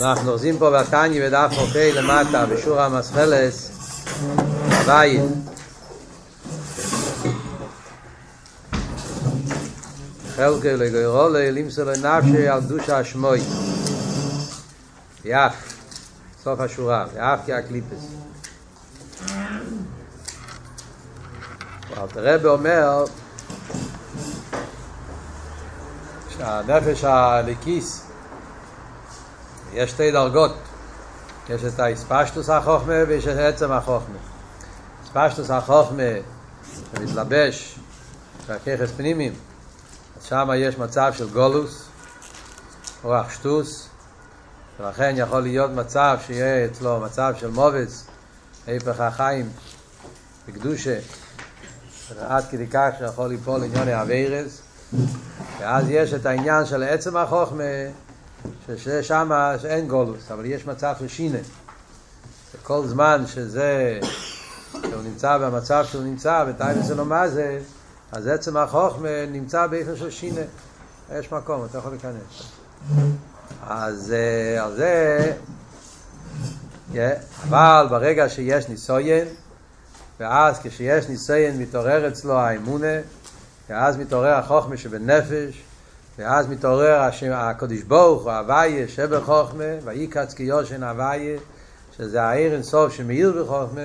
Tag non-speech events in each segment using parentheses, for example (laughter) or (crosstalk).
אנחנו אוחזים פה בתניא בדף אוקיי למטה, בשור המסחלס, בבית. חלקי לגוירולי, לימסו לו נפשי על דושה השמוי. יף, סוף השורה, יף כי הקליפס. אלתרבה אומר שהנפש הליקיס יש שתי דרגות. יש את האספשטוס החוכמה ויש את עצם החוכמה. אספשטוס החוכמה שמתלבש בככס פנימיים. אז שם יש מצב של גולוס אורח שטוס ולכן יכול להיות מצב שיהיה אצלו מצב של מובץ היפך החיים בקדושה. עד כדי כך שיכול ליפול עניין האווירס. ואז יש את העניין של עצם החוכמה ששם אין גולוס, אבל יש מצב של שינה. כל זמן שזה, שהוא נמצא במצב שהוא נמצא, בטייבה שלו מה זה, אז עצם החוכמה נמצא באיפה של שינה. יש מקום, אתה יכול להיכנס. אז על זה, אבל ברגע שיש ניסויין, ואז כשיש ניסיין מתעורר אצלו האמונה, ואז מתעורר החוכמה שבנפש, ואז מתעורר השם, הקדוש ברוך הוא, הוויה שבחוכמה, ויקץ קיושן הוויה, שזה העיר אינסוף שמאיר בחוכמה,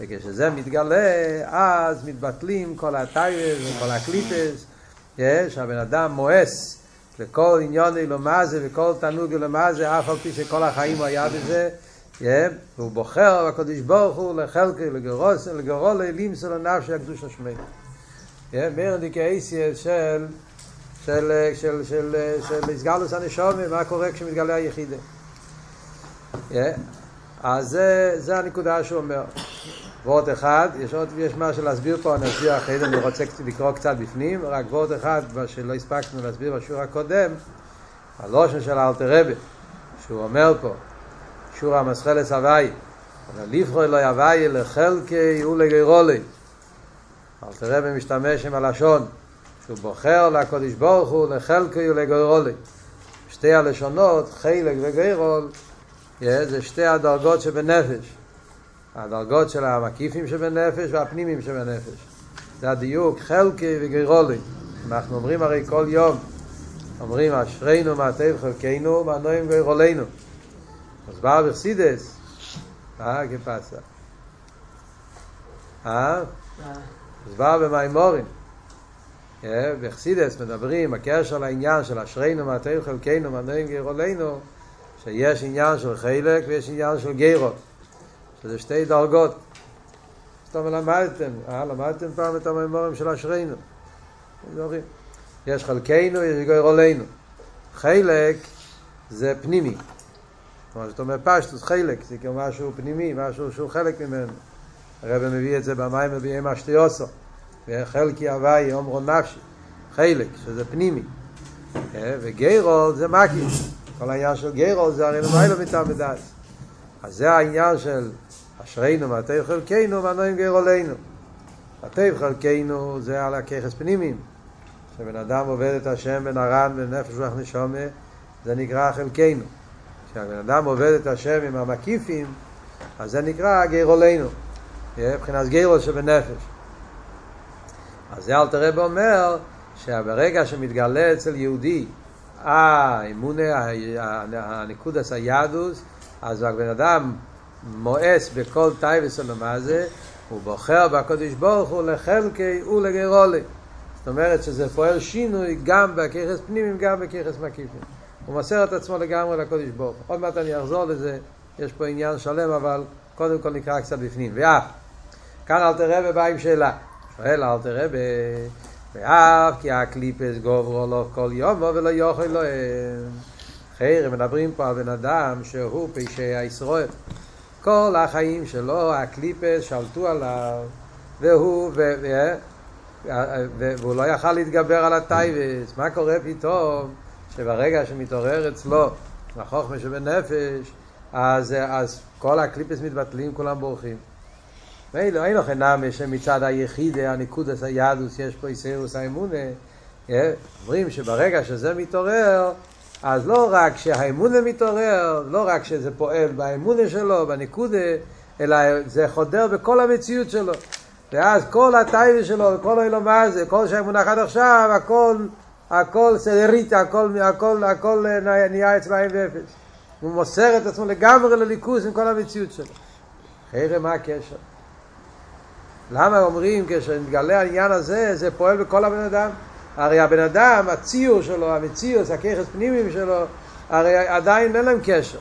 וכשזה מתגלה, אז מתבטלים כל הטיירס וכל הקליפס, יש, הבן אדם מואס לכל עניון אלומזה וכל תענוג אלומזה, אף על פי שכל החיים הוא היה בזה, והוא בוחר בקדוש ברוך הוא לחלקי, לגרוס, לגרול, לימסו לנפשי הקדוש השמי. Yeah, מרנדיקייסיה של של, של, של, של הסגלוס הנשומה, מה קורה כשמתגלה היחידה. Yeah. אז זה, זה הנקודה שהוא אומר. ועוד אחד, יש עוד, יש משהו להסביר פה, אני אסביר אחרי זה, אני רוצה לקרוא קצת בפנים, רק ועוד אחד, מה שלא הספקנו להסביר בשיעור הקודם, הלושן של אלתר רבי, שהוא אומר פה, שיעור המסחלס הוואי, לבחור לא יוואי לחלקי ולגרולי. אלתר רבי משתמש עם הלשון, שהוא בוחר לקודש ברוך הוא לחלקי ולגרולי. שתי הלשונות, חלק וגרול, זה שתי הדרגות שבנפש. הדרגות של המקיפים שבנפש והפנימים שבנפש. זה הדיוק, חלקי וגרולי. אנחנו אומרים הרי כל יום, אומרים אשרינו מעטב חלקנו מנועים גרולנו. אז בא בחסידס, אה, כפסה. אה? אז בא במימורים. בחסידס מדברים, הקשר לעניין של אשרינו מעטב חלקנו מנועים גרולנו, שיש עניין של חלק ויש עניין של גרות. שזה שתי דרגות. אומרת, למדתם, אה, למדתם פעם את המימורים של אשרינו. יש חלקנו, יש גרולנו. חלק זה פנימי. זאת אומרת, פשטוס, חלק, זה כאילו משהו פנימי, משהו שהוא חלק ממנו. הרב מביא את זה במים מביאים אשתיוסו. וחלקי הוואי אומרו נפשי, חלק, שזה פנימי. וגיירול זה מקי. כל העניין של גיירול זה הרי למיילו מטעם בדעת. אז זה העניין של אשרינו מעטב חלקנו ואנועים גיירולנו. מעטב חלקנו זה על הככס פנימיים. כשבן אדם עובד את השם בנרן בנפש רוח נשומה, זה נקרא חלקנו. כשהבן אדם עובד את השם עם המקיפים, אז זה נקרא גיירולנו. מבחינת גיירול שבנפש. אז זה אלתר רב אומר שברגע שמתגלה אצל יהודי האמונה, הנקודס היהדוס, אז הבן אדם מואס בכל טייבס מה זה, הוא בוחר בקודש ברוך הוא לחלקי ולגרולי. זאת אומרת שזה פועל שינוי גם בככס פנימיים, גם בככס מקיפים. הוא מוסר את עצמו לגמרי לקודש ברוך עוד מעט אני אחזור לזה, יש פה עניין שלם, אבל קודם כל נקרא קצת בפנים. ואף, כאן אלתר רבי בא עם שאלה. שואל אלתר רבי, ואף כי הקליפות גברו עליו כל יום ולא יוכל לו. חיירים מדברים פה על בן אדם שהוא פושעי ישראל כל החיים שלו הקליפות שלטו עליו והוא ו, ו, ו, והוא לא יכל להתגבר על התאוות. מה קורה פתאום? שברגע שמתעורר אצלו החוכמה שבנפש אז, אז כל הקליפות מתבטלים כולם בורחים ואילו אין לכם נאמה שמצד היחיד הניקודס היהדוס יש פה איסאירוס האמונה אומרים שברגע שזה מתעורר אז לא רק שהאמונה מתעורר, לא רק שזה פועל באמונה שלו, בנקודה, אלא זה חודר בכל המציאות שלו. ואז כל הטייבה שלו, כל האילומה זה, כל שהאמונה עד עכשיו, הכל, הכל סדריטה, הכל, הכל, הכל נהיה אצלהם ואפס. הוא מוסר את עצמו לגמרי לליכוס עם כל המציאות שלו. חיירה, מה הקשר? למה אומרים כשנתגלה העניין הזה, זה פועל בכל הבן אדם? הרי הבן אדם, הציור שלו, המציאות, הככס פנימיים שלו, הרי עדיין אין להם קשר.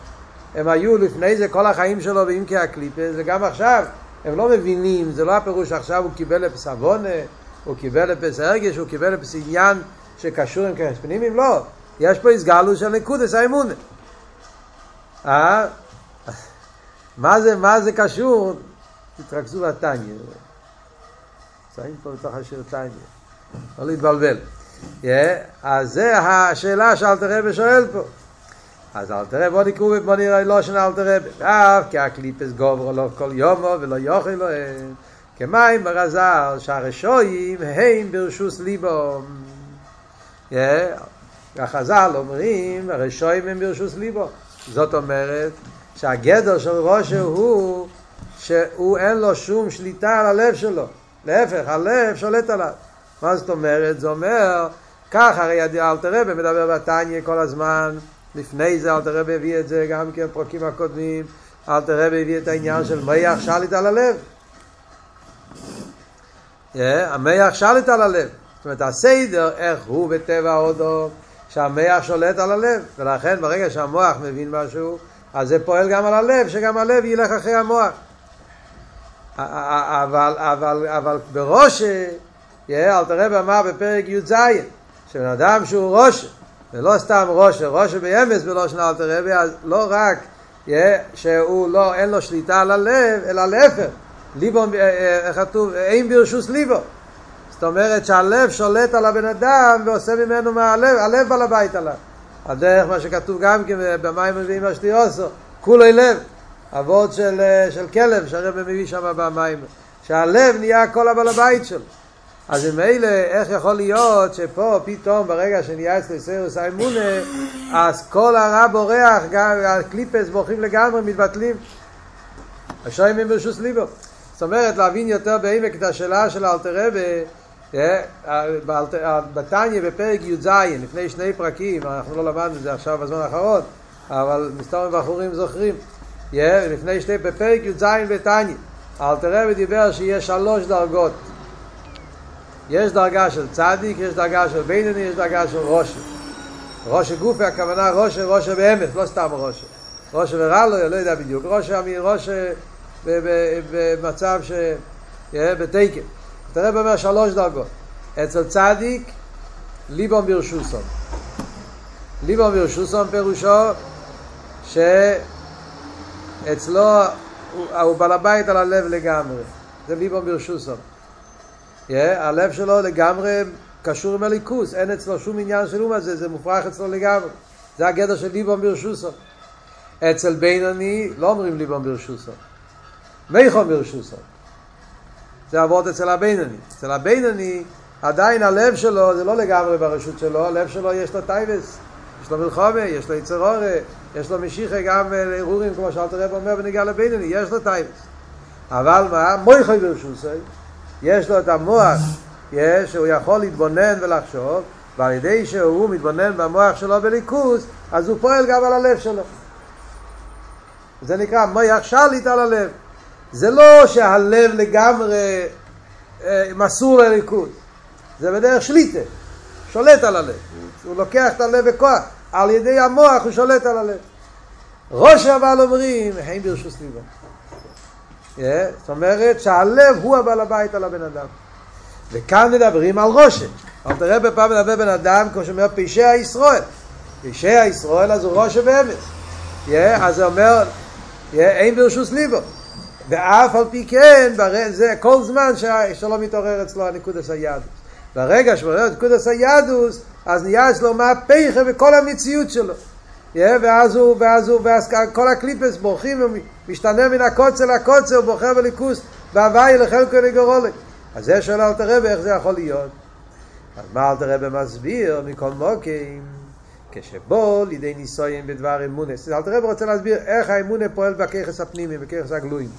הם היו לפני זה כל החיים שלו באימקי הקליפס, וגם עכשיו הם לא מבינים, זה לא הפירוש עכשיו הוא קיבל אפס עוונה, הוא קיבל אפס הרגש, הוא קיבל אפס עניין שקשור עם ככס פנימיים, לא. יש פה הסגלו של נקודס האמונה. אה? (laughs) מה זה, מה זה קשור? תתרכזו בתניא. נמצאים פה בתוך השיר תניא. לא להתבלבל. Yeah, אז זה השאלה שאלתר רבי שואל פה. אז אלתר רבי, בוא נקראו בוא נראה לא של אלתר רבי. אף כי הקליפס גוברו לא כל יומו ולא יוכל לו כמים ברזל שהרשויים הם ברשוס ליבו. Yeah, החז"ל אומרים הרשויים הם ברשוס ליבו. זאת אומרת שהגדר של ראשה הוא שהוא אין לו שום שליטה על הלב שלו. להפך, הלב שולט עליו. מה זאת אומרת? זה אומר, כך הרי אלתר רבי מדבר בתניא כל הזמן, לפני זה אלתר רבי הביא את זה גם כן פרקים הקודמים, אלתר רבי הביא את העניין של מייח שליט על הלב. Yeah, המייח שליט על הלב. זאת אומרת, הסדר, איך הוא בטבע ההודו, שהמייח שולט על הלב, ולכן ברגע שהמוח מבין משהו, אז זה פועל גם על הלב, שגם הלב ילך אחרי המוח. אבל, אבל, אבל בראש, אלתר רבי אמר בפרק י"ז, שבן אדם שהוא ראש, ולא סתם ראש, ראש באמס בלושן אלתר רבי, אז לא רק שהוא לא, אין לו שליטה על הלב, אלא להפך, ליבו, איך כתוב, אין ברשוס ליבו. זאת אומרת שהלב שולט על הבן אדם ועושה ממנו מהלב, הלב בעל הבית עליו. על דרך מה שכתוב גם כן במים מביאים אשתיוסו, כולי לב. אבות של, של כלב שהרבא מביא שם במים, שהלב נהיה כל הבעל הבית שלו. אז ממילא, איך יכול להיות שפה פתאום ברגע שנהיה אצלו סיירוס האמונה, אז כל הרע בורח, גם הקליפס בורחים לגמרי, מתבטלים. השוים הם ברשוס ליבו. זאת אומרת, להבין יותר בעמק את השאלה של אלתר רבי, בתניא בפרק י"ז, לפני שני פרקים, אנחנו לא למדנו את זה עכשיו בזמן האחרון, אבל מסתובבים בחורים זוכרים. לפני שתי, בפרק י"ז בתניא, אלתר רבי דיבר שיש שלוש דרגות. יש דרגה של צדיק, יש דרגה של בינוני, יש דרגה של ראש. ראש גופי, הכוונה ראש, ראש באמת, לא סתם ראש. ראש ורע לו, לא יודע בדיוק. ראש, ראש במצב ש... בתקן. תראה אומר שלוש דרגות. אצל צדיק, ליבום ברשוסון. ליבום ברשוסון פירושו ש... אצלו הוא, הוא בעל הבית על הלב לגמרי, זה ליבו ברשותו. Yeah, הלב שלו לגמרי קשור עם אלוקות, אין אצלו שום עניין של אומה, זה, זה מופרך אצלו לגמרי. זה הגדר של ליבו ברשותו. אצל בינוני לא אומרים ליבו ברשותו, מוחו ברשותו. זה העבודה אצל הבינוני. אצל הבינוני עדיין הלב שלו זה לא לגמרי ברשות שלו, הלב שלו יש לו תאוות. יש לו מלחמה, יש לו יצר הרע, יש לו משיכה גם להרהורים, כמו שאלטר רבי אומר בנוגע לבינוני, יש לו תאוות. אבל מה? מוחו ברשותו, יש לו את המוח, יש, שהוא יכול להתבונן ולחשוב, ועל ידי שהוא מתבונן במוח שלו באלוקות, אז הוא פועל גם על הלב שלו. זה נקרא מוח שליט על הלב. זה לא שהלב לגמרי אה, מסור לאלוקות, זה בדרך שליטה, שולט על הלב. הוא לוקח את הלב בכוח, על ידי המוח הוא שולט על הלב. ראש אבל אומרים, הם ברשוס ליבו. Yeah, זאת אומרת שהלב הוא הבעל הבית על הבן אדם. וכאן מדברים על רושם. אבל תראה בפעם מדבר בן אדם, כמו שאומר פשעי ישראל. פשעי ישראל אז הוא רושם ואמס. Yeah, אז זה אומר, yeah, אין ברשוס ליבו. ואף על פי כן, זה כל זמן שלא מתעורר אצלו הנקודס היהדוס. ברגע שמתעורר נקודס היהדוס, אז נהיה אצלו מהפכה בכל המציאות שלו. Yeah, ואז הוא, ואז הוא, ואז כל הקליפס בורחים ומשתנה מן הקוצר לקוצר, הוא בוחר בליכוס, בהוואי לחלקו לגורולק. אז זה שואל אלתר רבי, איך זה יכול להיות? אז מה אלתר רבי מסביר מכל מוקים? כשבוא לידי ניסויים בדבר אמונס. אל תראה רוצה להסביר איך האמונה פועל בככס הפנימי, בככס הגלויים,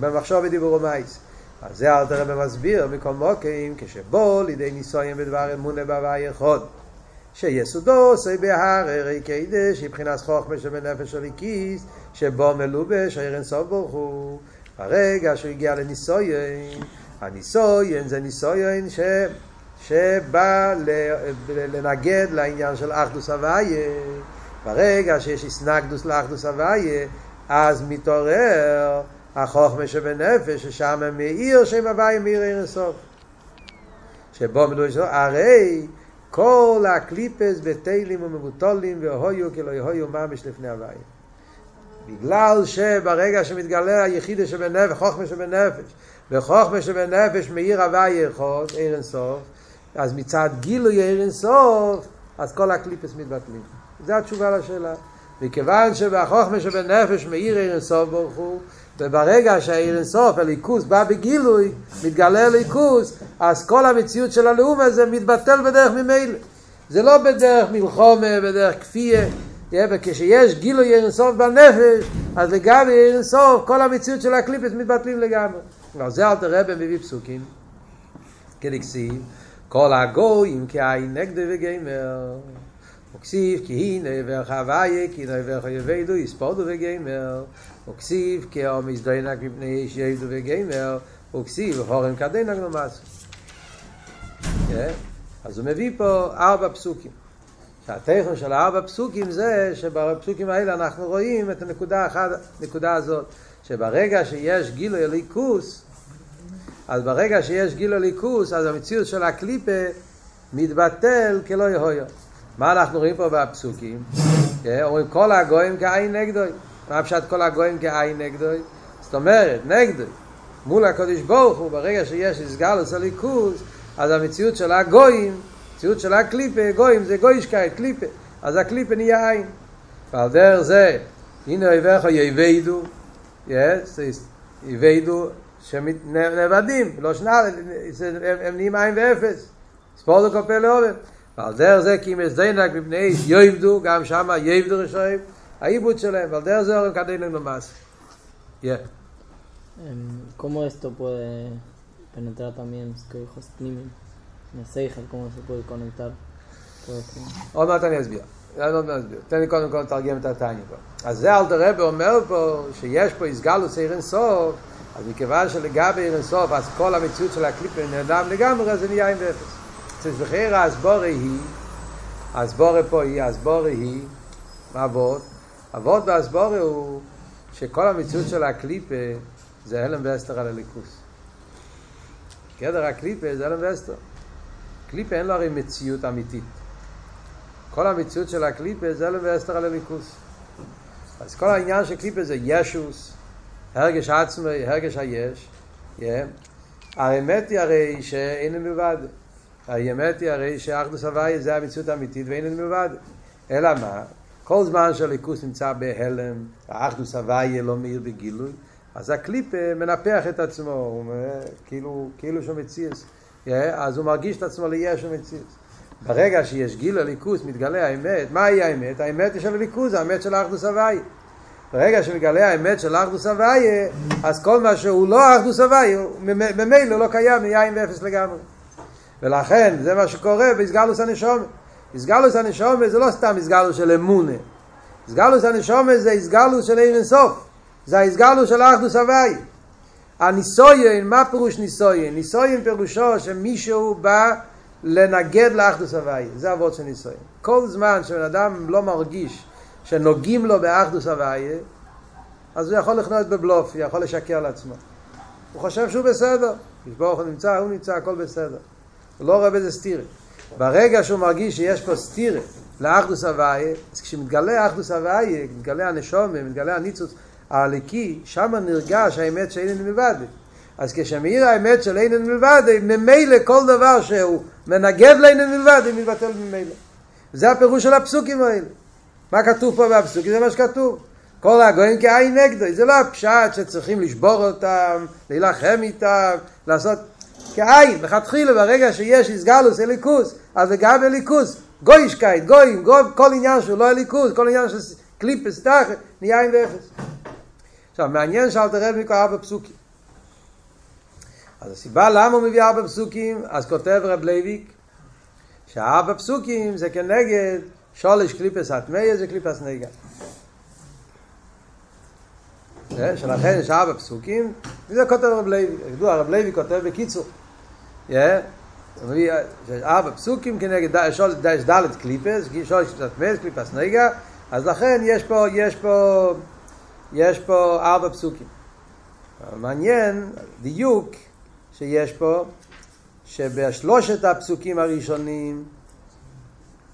במחשוב ודיבור ומייס. אז זה אל תראה מסביר מכל מוקים, כשבוא לידי ניסויים בדבר אמונה בהווה יכול. שיסודו עושה בהר הרי קידש, מבחינת חוכמה שבנפש הליקיס, שבו מלובש העיר אינסוף ברוך הוא. ברגע שהוא הגיע לניסויין, הניסויין זה ניסויין ש... שבא לנגד לעניין של אחדוס הוויה. ברגע שיש הסנגדוס לאחדוס הוויה, אז מתעורר החוכמה שבנפש, ששם מאיר שם הוויה מאיר עיר אינסוף. שבו מדובר, הרי כל הקליפס בתהילים ומבוטולים והויו כלא יהויו ממש לפני הוויה. בגלל שברגע שמתגלה היחידה שבנפש, חוכמה שבנפש, וחוכמה שבנפש מאיר הוויה יכול, עיר אינסוף, אז מצד גילוי עיר אינסוף, אז כל הקליפס מתבטלים. זו התשובה לשאלה. מכיוון שבחוכמה שבנפש מאיר עיר אינסוף ברוך הוא, וברגע שהעיר אינסוף, הליכוס, בא בגילוי, מתגלה הליכוס, אז כל המציאות של הלאום הזה מתבטל בדרך ממילא. זה לא בדרך מלחומה, בדרך כפייה, וכשיש גילוי עיר אינסוף בנפש, אז לגבי עיר אינסוף, כל המציאות של הקליפס מתבטלים לגמרי. ועל זה אל תראה במביא פסוקים, כדקסיב, כל הגויים כעין נגדי וכסיב כי הנה וחוויה כי הנה וחייבדו יספודו וגיימר. וכסיב כי עומס דיינק מפני איש יבדו וגיימר. וכסיב הורם כדינק נמאס. אז הוא מביא פה ארבע פסוקים. שהטכן של ארבע פסוקים זה שבפסוקים האלה אנחנו רואים את הנקודה האחת, הנקודה הזאת, שברגע שיש גילוי אליקוס, אז ברגע שיש גיל הליכוס, אז המציאות של הקליפה מתבטל כלא יהויו. מה אנחנו רואים פה בפסוקים? אומרים כל הגויים כעין נגדוי. מה פשט כל הגויים כעין נגדוי? זאת אומרת, נגדוי. מול הקודש ברוך הוא, ברגע שיש הסגלוס הליכוס, אז המציאות של הגויים, המציאות של הקליפה, גויים זה גוישקייט, קליפה. אז הקליפה נהיה עין. ועל דרך זה, הנה אויביך יבדו, יבדו שנאבדים, לא שנה, הם נהיים עין ואפס. ספור לו קופל לאובן. ועל דרך זה כי אם אסדיינק מפני איש יאבדו, גם שם יאבדו רשעים, העיבוד שלהם, ועל דרך זה אומרים כדין לנו מס. ¿Cómo esto puede penetrar también que hijos pnimin? En Seichel, ¿cómo se puede conectar? עוד מעט אני אסביר. עוד מעט אסביר. תן לי קודם כל לתרגם את התניא פה. אז זה אלתר רבי אומר פה, שיש פה הסגלות סעיר אינסוף, אז מכיוון שלגבי עיר אינסוף, אז כל המציאות של הקליפה נעלם לגמרי, זה נהיה עם ואפס. זכיר האסבורי היא, האסבורי פה היא, האסבורי היא, מה אבות? אבות באסבורי הוא שכל המציאות של הקליפה זה הלם ואסתר על הליכוס. גדר הקליפה זה הלם ואסתר. קליפה אין לו הרי מציאות אמיתית. כל המציאות של הקליפה זה הלם ואסתר על הליכוס. אז כל העניין של קליפה זה ישוס, הרגש עצמי, הרגש היש, האמת היא הרי שאין מלבד. האמת היא הרי שאחדוס הוואי זה המציאות האמיתית ואין מלבד. אלא מה? כל זמן שהליכוס נמצא בהלם, האחדוס הוואי לא מאיר בגילוי, אז הקליפ מנפח את עצמו, הוא כאילו, כאילו שהוא מציאס. אז הוא מרגיש את עצמו ליש ומציאס. ברגע שיש גיל הליכוס מתגלה האמת, מהי האמת? האמת היא של הליכוס, האמת של האחדוס הוואי. ברגע שמגלה האמת של אחדוס הוויה, אז כל מה שהוא לא אחדוס הוויה, ממילא לא קיים, עם ואפס לגמרי. ולכן, זה מה שקורה באסגלוס הנשומת. הסגלוס הנשומת זה לא סתם הסגלוס של אמונה. הסגלוס הנשומת זה הסגלוס של אין אינסוף. זה ההסגלוס של אחדוס הוויה. הניסויין, מה פירוש ניסויין? ניסויין פירושו שמישהו בא לנגד לאחדוס הוויה. זה אבות של ניסויין. כל זמן שבן אדם לא מרגיש שנוגעים לו באחדוס הוויה, אז הוא יכול לכנות בבלוף, הוא יכול לשקר לעצמו. הוא חושב שהוא בסדר, ברוך הוא נמצא, הוא נמצא, הכל בסדר. הוא לא רואה בזה סטירה. ברגע שהוא מרגיש שיש פה סטירה לאחדוס הוויה, אז כשמתגלה אחדוס הוויה, מתגלה הנשום, מתגלה הניצוץ הליקי, שם נרגש האמת שאינן מלבד. אז כשמאיר האמת של אינן מלבד, ממילא כל דבר שהוא מנגד לאינן מלבד, הוא מתבטל ממילא. זה הפירוש של הפסוקים האלה. מה כתוב פה בפסוק? זה מה שכתוב. כל הגויים כאין נגדו. זה לא הפשט שצריכים לשבור אותם, להילחם איתם, לעשות כאין. לכתחילה ברגע שיש התגלות אלוקות, אז לגבי אלוקות גוישקייט, גויים, גוי, כל עניין שהוא לא אלוקות, כל עניין של קליפות, תחת, נהיה אין ואפס. עכשיו, מעניין שאלטר רבי מביא ארבע פסוקים. אז הסיבה למה הוא מביא ארבע פסוקים, אז כותב רב לויק, שהארבע פסוקים זה כנגד שלוש קליפות הטמאות וקליפת נוגה. שלכן יש ארבע פסוקים, וזה כותב רב לוי, ידוע, הרב לוי כותב בקיצור. ארבע פסוקים כנגד שלוש ד' קליפות, שלוש קליפות הטמאות, קליפת נוגה, אז לכן יש פה, יש פה, יש פה ארבע פסוקים. מעניין, דיוק שיש פה, שבשלושת הפסוקים הראשונים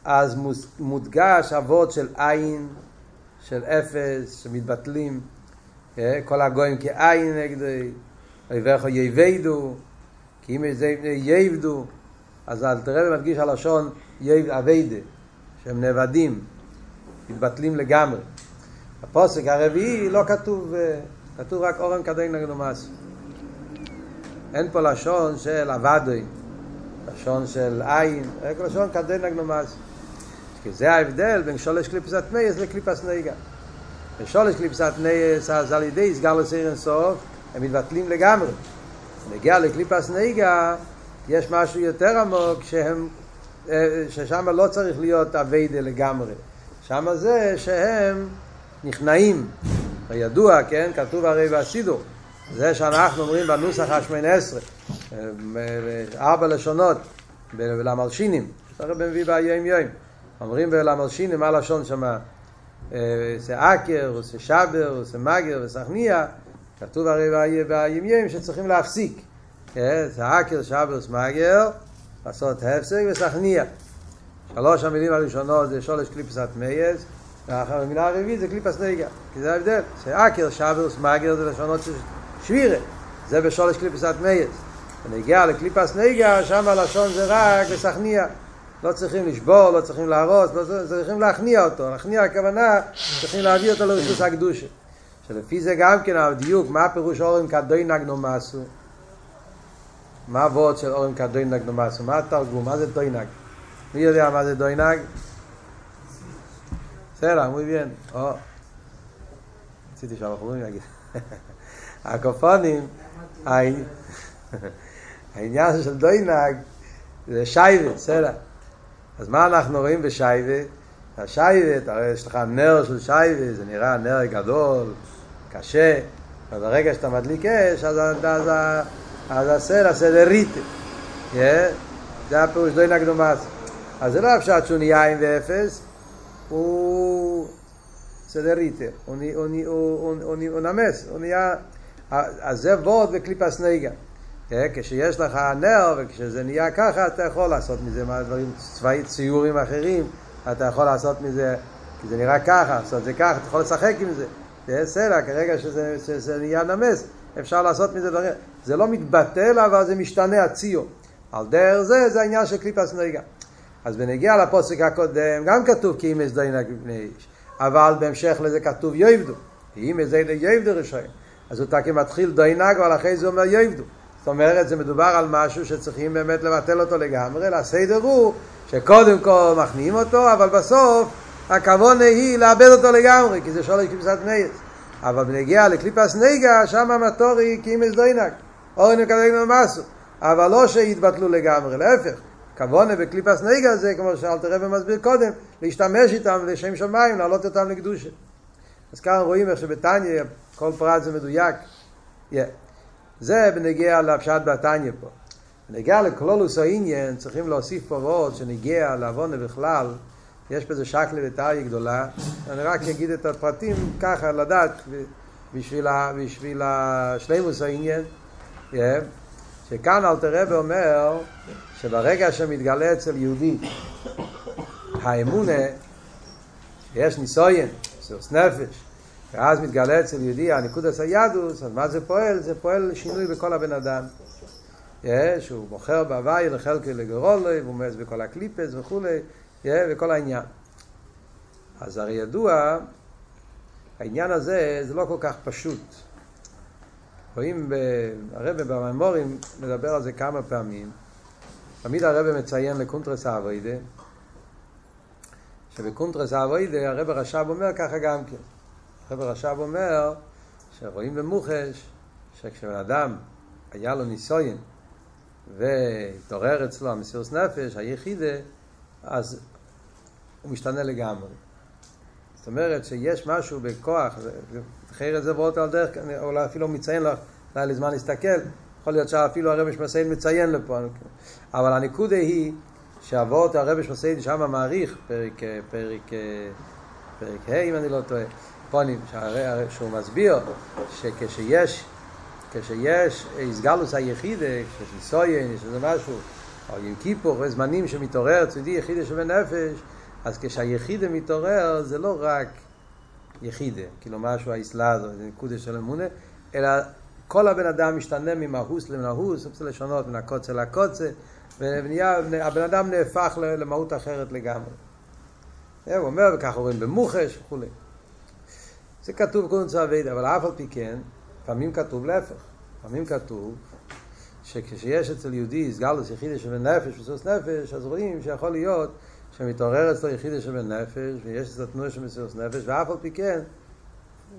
אז מודגש אבות של עין, של אפס, שמתבטלים, כל הגויים כעין נגדי, ויברכו יבדו, כי אם זה יבדו, אז אל תראה ומדגיש הלשון אביידה, שהם נאבדים, מתבטלים לגמרי. הפוסק הרביעי לא כתוב, כתוב רק אורן כדין נגדו מסו. אין פה לשון של אבדוי, לשון של עין, רק לשון כדין נגדו מסו. כי זה ההבדל בין שולש קליפסת מייס לקליפס נגע. בשולש קליפסת מייס, אז על ידי סגר לסיר אינסוף, הם מתבטלים לגמרי. נגיע לקליפס נגע, יש משהו יותר עמוק, שהם, ששם לא צריך להיות אביידה לגמרי. שם זה שהם נכנעים. הידוע, כן? כתוב הרי בסידור. זה שאנחנו אומרים בנוסח השמונה עשרה, ארבע לשונות, למלשינים, הרב מביא ביום יום. אומרים בלמלשינים מה לשון שם, זה עקר, זה שבר, זה מגר, זה סכניה, כתוב הרי בימים שצריכים להפסיק. זה עקר, שבר, זה מגר, לעשות הפסק וסכניע. שלוש המילים הראשונות זה שולש קליפס הטמייס, ואחר המילה הרביעית זה קליפס נוגה, כי זה ההבדל. זה עקר, שבר, מגר זה לשונות של שבירה, זה בשולש קליפס הטמייס. בנוגע לקליפס נוגה, שם הלשון זה רק וסכניע. לא צריכים לשבור, לא צריכים להרוס, לא צריכים להכניע אותו. להכניע הכוונה, צריכים להביא אותו לרשוס הקדושה. שלפי זה גם כן הדיוק, מה הפירוש הרים כדוינג נמסו? מה הוורד של הרים כדוינג נמסו? מה התרגום? מה זה דוינג? מי יודע מה זה דוינג? בסדר, muy bien. או, רציתי שהבחורים יגיד. (laughs) על כל פנים, העניין של דוינג זה שעווה, בסדר. אז מה אנחנו רואים בשעווה? השעווה, הרי יש לך נר של שעווה, זה נראה נר גדול, קשה, וברגע שאתה מדליק אש, אז, אז, אז הסדר, הסדר ריטה. Yeah? זה הפירוש דוי נקדומס. אז זה לא הפשט שהוא נהיה עם ואפס, הוא סדר ריטה, הוא, הוא, הוא, הוא, הוא, הוא נמס, הוא נהיה... אז זה וורד וקליפס נגה. כשיש לך נר וכשזה נהיה ככה אתה יכול לעשות מזה מה דברים צבאי ציורים אחרים אתה יכול לעשות מזה כי זה נראה ככה, לעשות זה ככה, אתה יכול לשחק עם זה. זה בסדר, כרגע שזה, שזה נהיה נמס אפשר לעשות מזה דברים. זה לא מתבטל אבל זה משתנה הציור. על דרך זה זה העניין של קליפס נגע אז בנגיע לפוסק הקודם גם כתוב כי אם יש דיינק בפני איש אבל בהמשך לזה כתוב יויבדו אם יש דיינק יויבדו ראשון אז הוא תקי מתחיל דיינק אבל אחרי זה אומר יויבדו זאת אומרת, זה מדובר על משהו שצריכים באמת לבטל אותו לגמרי, הסדר הוא שקודם כל מכניעים אותו, אבל בסוף הכוונה היא לאבד אותו לגמרי, כי זה שולש קליפס טמייס. אבל בנוגע לקליפס נוגה, שם המטרה היא כהימס דוינג, הרים כדוינג נמסו. אבל לא שיתבטלו לגמרי, להפך. כוונה בקליפס נוגה זה, כמו שאלטער רבי מסביר קודם, להשתמש איתם לשם שמיים, להעלות אותם לקדושה. אז כאן רואים איך שבתניא כל פרט זה מדויק. Yeah. זה בנוגע לפשט בתניא פה. בנגיע לכלולוס העניין צריכים להוסיף פה ועוד שנגיע לעוונה בכלל, יש בזה שקלה וטריה גדולה. אני רק אגיד את הפרטים ככה לדעת בשביל, בשביל השלימוס העניין. Yeah. שכאן אלתר רבי אומר שברגע שמתגלה אצל יהודי האמונה, יש ניסויין, סוס נפש, ואז מתגלה אצל יהודי הנקודס היהדוס, אז מה זה פועל? זה פועל שינוי בכל הבן אדם. יש, הוא בוחר בהוואי לחלקי לגרולוי, והוא מאז בכל הקליפס וכולי, וכל העניין. אז הרי ידוע, העניין הזה זה לא כל כך פשוט. רואים, הרב במימורים מדבר על זה כמה פעמים. תמיד הרב מציין לקונטרס האבוידה, שבקונטרס האבוידה הרב רש"ב אומר ככה גם כן. הרב רש"ב אומר שרואים במוחש שכשבן אדם היה לו ניסויין והתעורר אצלו המסירות נפש, היחידה, אז הוא משתנה לגמרי. זאת אומרת שיש משהו בכוח, אחרת זה ועוד על דרך, אולי אפילו מציין לך, לא היה לי זמן להסתכל, יכול להיות שאפילו הרבש מסעיד מציין לפה, אבל הנקודה היא שהוורט הרבש מסעיד שם מעריך, פרק ה' אם אני לא טועה, פונים, שהוא מסביר שכשיש כשיש איסגלוס היחידה, כשיש ניסויין, יש איזה משהו, או עם כיפור, זמנים שמתעורר צדי יחידה שבנפש, אז כשהיחידה מתעורר זה לא רק יחידה, כאילו משהו האסלאז או נקודה של אמונה, אלא כל הבן אדם משתנה ממהוס למהוס, רוצה לשנות מן הקוצה לקוצה, והבן אדם נהפך למהות אחרת לגמרי. הוא אומר, וככה רואים במוחש וכולי. זה כתוב בקונץ אבידה, אבל אף על פי כן, פעמים כתוב להפך. פעמים כתוב שכשיש אצל יהודי סגלוס יחידה שבנפש וסוס נפש, אז רואים שיכול להיות שמתעורר אצלו יחידה שבנפש ויש אצלו תנועה של מסירות נפש, ואף על פי כן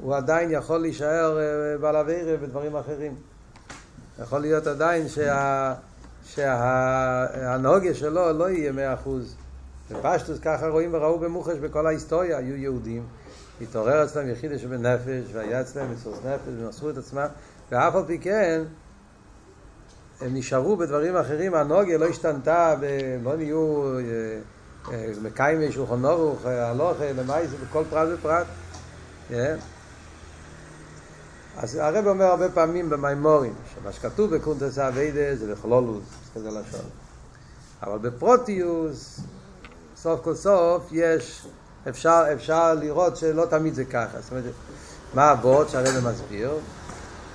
הוא עדיין יכול להישאר בעל אבירה ודברים אחרים. יכול להיות עדיין שה... שהנהוגיה שלו לא יהיה מאה אחוז. בפשטוס ככה רואים וראו במוחש בכל ההיסטוריה, היו יהודים, התעורר אצלם יחידה שבנפש, והיה אצלם מסירות נפש, ומסרו את עצמם, ואף על פי כן, הם נשארו בדברים אחרים, הנוגיה לא השתנתה, לא נהיו מקיימי שולחון אורוך, הלוך, למעשה, בכל פרט ופרט. אז הרב אומר הרבה פעמים במימורים, שמה שכתוב בקונטס אביידה זה לכלולוס, כזה לשון. אבל בפרוטיוס, סוף כל סוף, יש, אפשר, אפשר לראות שלא תמיד זה ככה. זאת אומרת, מה אבות שהרב מסביר?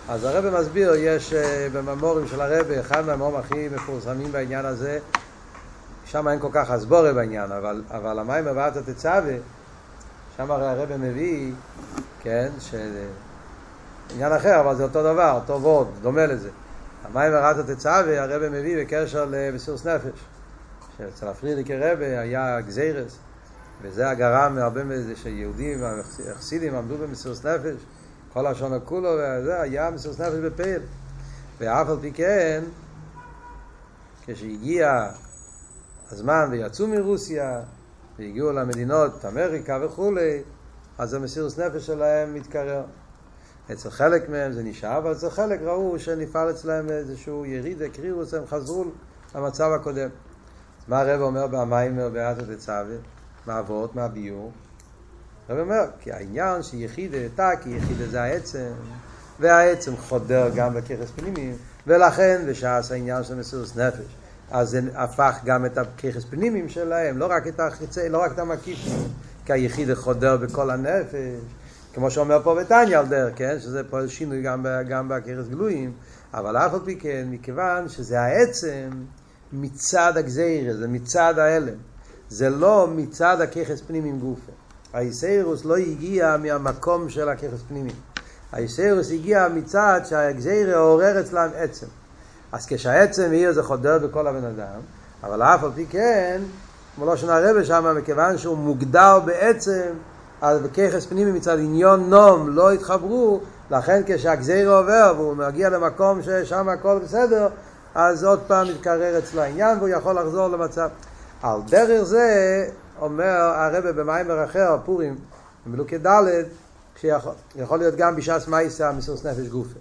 אז הרב מסביר, יש בממורים של הרב, אחד מהמורים הכי מפורסמים בעניין הזה, שם אין כל כך הסבורה בעניין, אבל, אבל המים הבאת התצווה, שם הרי הרב מביא, כן, ש... עניין אחר, אבל זה אותו דבר, אותו וורד, דומה לזה. המים הבאת התצווה, הרב מביא בקשר לבסירוס נפש. שאצל הפרידיקי רבה היה גזירס, וזה הגרם מהרבה מזה שיהודים, החסידים עמדו במסירוס נפש, כל השונה כולו, וזה היה מסירות נפש בפעיל. ואף על פי כן, כשהגיע הזמן ויצאו מרוסיה, והגיעו למדינות אמריקה וכולי, אז המסירות נפש שלהם מתקרר. אצל חלק מהם זה נשאר, אבל אצל חלק ראו שנפעל אצלם איזשהו יריד, הקרירוס, הם חזרו למצב הקודם. אז מה הרב אומר במיימר באתו דצווה? מה אבות, מה ביור? הרב אומר, כי העניין שיחידה כי יחידה זה העצם, והעצם חודר גם בככס פנימיים, ולכן בשעס העניין של מסירות נפש, אז זה הפך גם את הככס פנימיים שלהם, לא רק את החיצי, לא רק את המקיף, כי היחידה חודר בכל הנפש, כמו שאומר פה בתניא על דרך, כן? שזה פה שינוי גם, גם בככס גלויים, אבל אף על פי כן, מכיוון שזה העצם מצד הגזירה, זה מצד ההלם, זה לא מצד הככס פנימיים גופה. האיסאירוס לא הגיע מהמקום של הככס פנימי. האיסאירוס הגיע מצד שהגזירה עורר אצלם עצם. אז כשהעצם היא זה חודר בכל הבן אדם, אבל אף על פי כן, כמו לא שנה הרבה שם, מכיוון שהוא מוגדר בעצם, אז בככס פנימי מצד עניון נום לא התחברו, לכן כשהגזירה עובר והוא מגיע למקום ששם הכל בסדר, אז עוד פעם מתקרר אצלו העניין והוא יכול לחזור למצב. על דרך זה אומר הרבה במיימר אחר, פורים, במלוקי ד', שיכול להיות גם בשעת מייסה מסירות נפש גופה.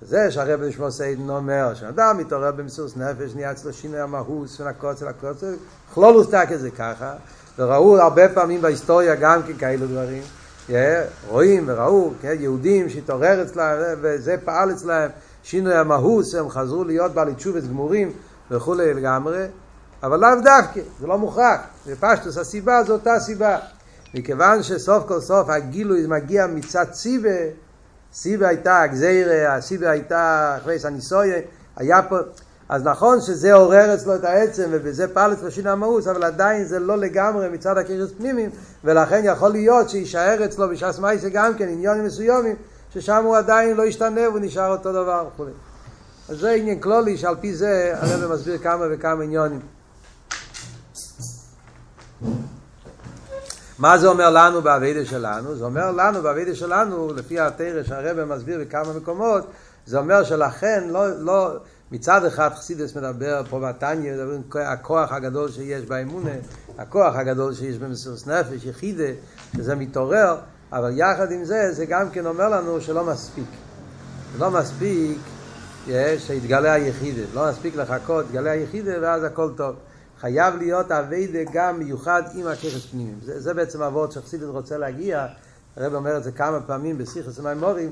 שזה שהרבה לשמו סיידן אומר, שאדם מתעורר במסירות נפש, נהיה אצלו שינוי המהוס, בין הקוצר לקוצר, כלולוס תקה זה ככה, וראו הרבה פעמים בהיסטוריה גם כן כאלו דברים, רואים וראו, יהודים שהתעורר אצלם, וזה פעל אצלם, שינוי המהוס, הם חזרו להיות בעלי תשובס גמורים וכולי לגמרי, אבל לאו דווקא, זה לא מוכרח. בפשטוס הסיבה זו אותה סיבה. מכיוון שסוף כל סוף הגילוי מגיע מצד סיבה, סיבה הייתה הגזירה, הסיבה הייתה אחרי הניסויה, היה פה, אז נכון שזה עורר אצלו את העצם ובזה פעל אצלו שינוי המהוס, אבל עדיין זה לא לגמרי מצד הקריס פנימיים, ולכן יכול להיות שיישאר אצלו בשעס מייסה גם כן עניונים מסוימים, ששם הוא עדיין לא ישתנה והוא נשאר אותו דבר וכו'. אז זה עניין כלולי שעל פי זה הרב מסביר כמה וכמה עניונים. מה זה אומר לנו באביידה שלנו? זה אומר לנו באביידה שלנו, לפי התרא שהרבא מסביר בכמה מקומות, זה אומר שלכן לא, לא, מצד אחד חסידס מדבר פה בתניא, מדברים הכוח הגדול שיש באמונה, הכוח הגדול שיש במסירות נפש, יחידה, שזה מתעורר, אבל יחד עם זה, זה גם כן אומר לנו שלא מספיק. לא מספיק שיתגלה היחידה, לא מספיק לחכות, יתגלה היחידה ואז הכל טוב. חייב להיות עבוידה גם מיוחד עם הכוחס פנימיים. זה, זה בעצם העבוידה שחסידס רוצה להגיע, הרב אומר את זה כמה פעמים בשיחס ומאמרים,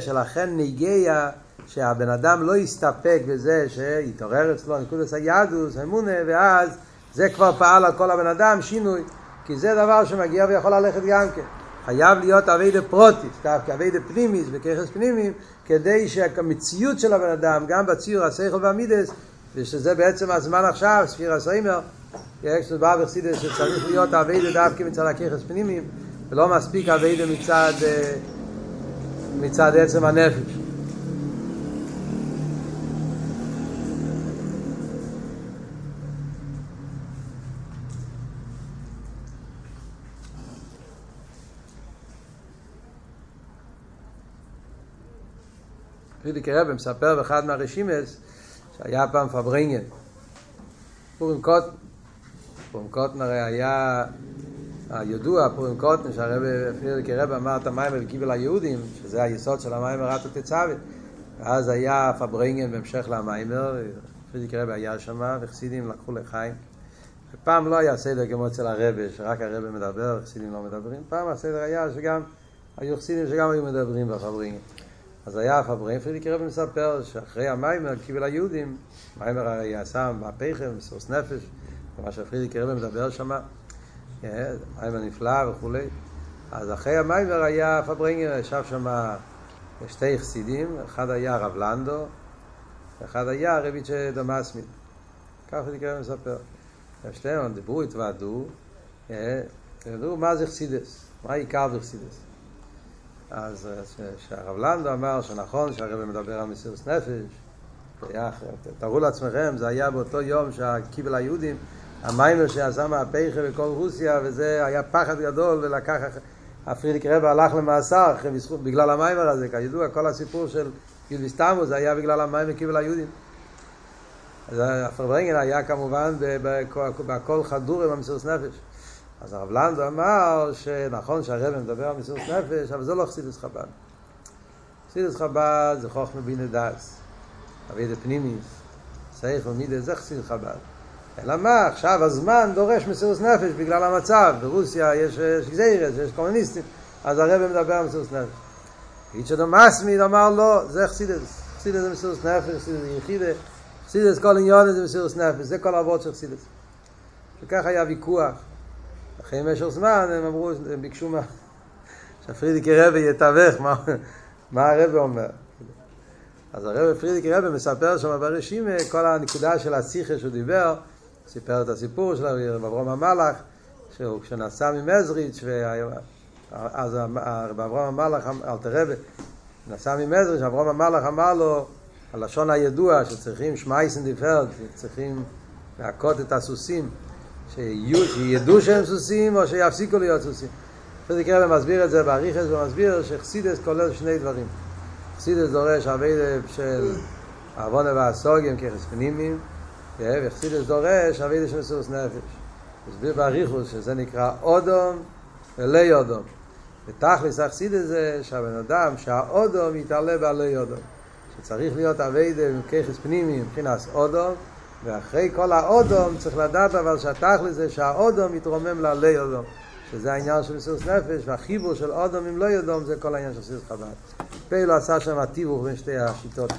שלכן נוגע שהבן אדם לא יסתפק בזה שיתעורר אצלו נקודס היהדוס, האמונה, ואז זה כבר פעל על כל הבן אדם, שינוי, כי זה דבר שמגיע ויכול ללכת גם כן. חייב להיות עבוידה פרוטיס, דווקא עבוידה פנימיס וכוחס פנימיים, כדי שהמציאות של הבן אדם, גם בציור השכל והמידס, ושזה בעצם הזמן עכשיו, ספיר הסיימר, יש דבר בחסידס שצריך להיות אביידה דווקא מצד הככס פנימיים, ולא מספיק אביידה מצד, אה, מצד עצם הנפש. פרידיקער רבי מספר באחד מהרשימס שהיה פעם פברנגן. פורים קוטן. פורים קוטן הרי היה הידוע, פורים קוטן, שהרבי פרידיקער רבי אמר את המיימר וקיבל היהודים, שזה היסוד של המיימר ואתה תצווה. ואז היה פברנגן בהמשך למיימר, פרידיקער רבי היה שם, וחסידים לקחו לחיים. פעם לא היה סדר כמו אצל הרבי, שרק הרבי מדבר, וחסידים לא מדברים. פעם הסדר היה שגם, היו חסידים שגם היו מדברים בפברנגן. אז היה פברנגן פרידיקער רבי מספר שאחרי המיימר וקיבל היהודים, מיימר הרי עשה מהפכה, מסירוס נפש, מה שפרידיקער רבי מדבר שם, מיימר נפלא וכולי. אז אחרי המיימר היה פברנגן, ישב שם שתי חסידים, אחד היה רב לנדו, ואחד היה ר' איצ'ה דער מתמיד. ככה פרידיקער רבי מספר. שתיהם דיברו, התוועדו, ידעו מה זה חסידס, מה העיקר בחסידס. אז שהרב לנדו אמר שנכון שהרב מדבר על מסירות נפש, תארו לעצמכם, זה היה באותו יום של וקיבל היהודים, המיימר שעשה מהפכה בכל רוסיה, וזה היה פחד גדול, ולקח, הפרידיקער רבי הלך למאסר בגלל המיימר הזה, כידוע כל הסיפור של יוד בייס תמוז זה היה בגלל המיימר וקיבל היהודים. אז הפברנגן היה כמובן בכל חדור עם המסירות נפש. אז הרב לנדו אמר שנכון שהרבא מדבר על מסירות נפש, אבל זה לא חסידס חב"ד. חסידס חב"ד זה חוכמה בינה דס, אבידה פנימיס, סייך ומידה, זה חסידס חב"ד. אלא מה, עכשיו הזמן דורש מסירות נפש בגלל המצב, ברוסיה יש, גזירס, יש קומוניסטים, אז הרבא מדבר על מסירות נפש. איץ' אדום מסמיד אמר לא, זה חסידס, חסידס זה מסירות נפש, חסידס זה יחידה, חסידס כל עניון זה מסירות נפש, זה כל אבות של חסידס. וכך היה ויכוח. אחרי משך זמן הם אמרו, הם ביקשו מה... שהפרידיקי רבי יתווך, מה, מה הרבי אומר. אז הרבי פרידיקי רבי מספר שם ברשימה כל הנקודה של השיחה שהוא דיבר, סיפר את הסיפור של רב אברום המלאך, שהוא כשנסע ממזריץ', אז רב אברום המלאך, אלתר רבי, נסע ממזריץ', אברום המלאך אמר לו, הלשון הידוע שצריכים שמייסן דיפרד, צריכים להכות את הסוסים. שידעו שהם סוסים או שיפסיקו להיות סוסים. פרדיק רבי מסביר את זה באריכס ומסביר שחסידס כולל שני דברים. חסידס דורש הרבה של עוונה והסוגים ככס פנימיים, וחסידס דורש הרבה של מסירות נפש. מסביר באריכוס שזה נקרא אודום ולי אודום. ותכלס החסידס זה שהבן אדם, שהאודום יתעלה בעלי אודום. שצריך להיות אביידה עם ככס פנימי מבחינת אודום, ואחרי כל האודום צריך לדעת אבל שהתכלס זה שהאודום מתרומם לעלי אודום שזה העניין של מסירות נפש והחיבור של אודום עם לא יודום זה כל העניין של מסירות חב"ד. פייל עשה שם התיווך בין שתי השיטות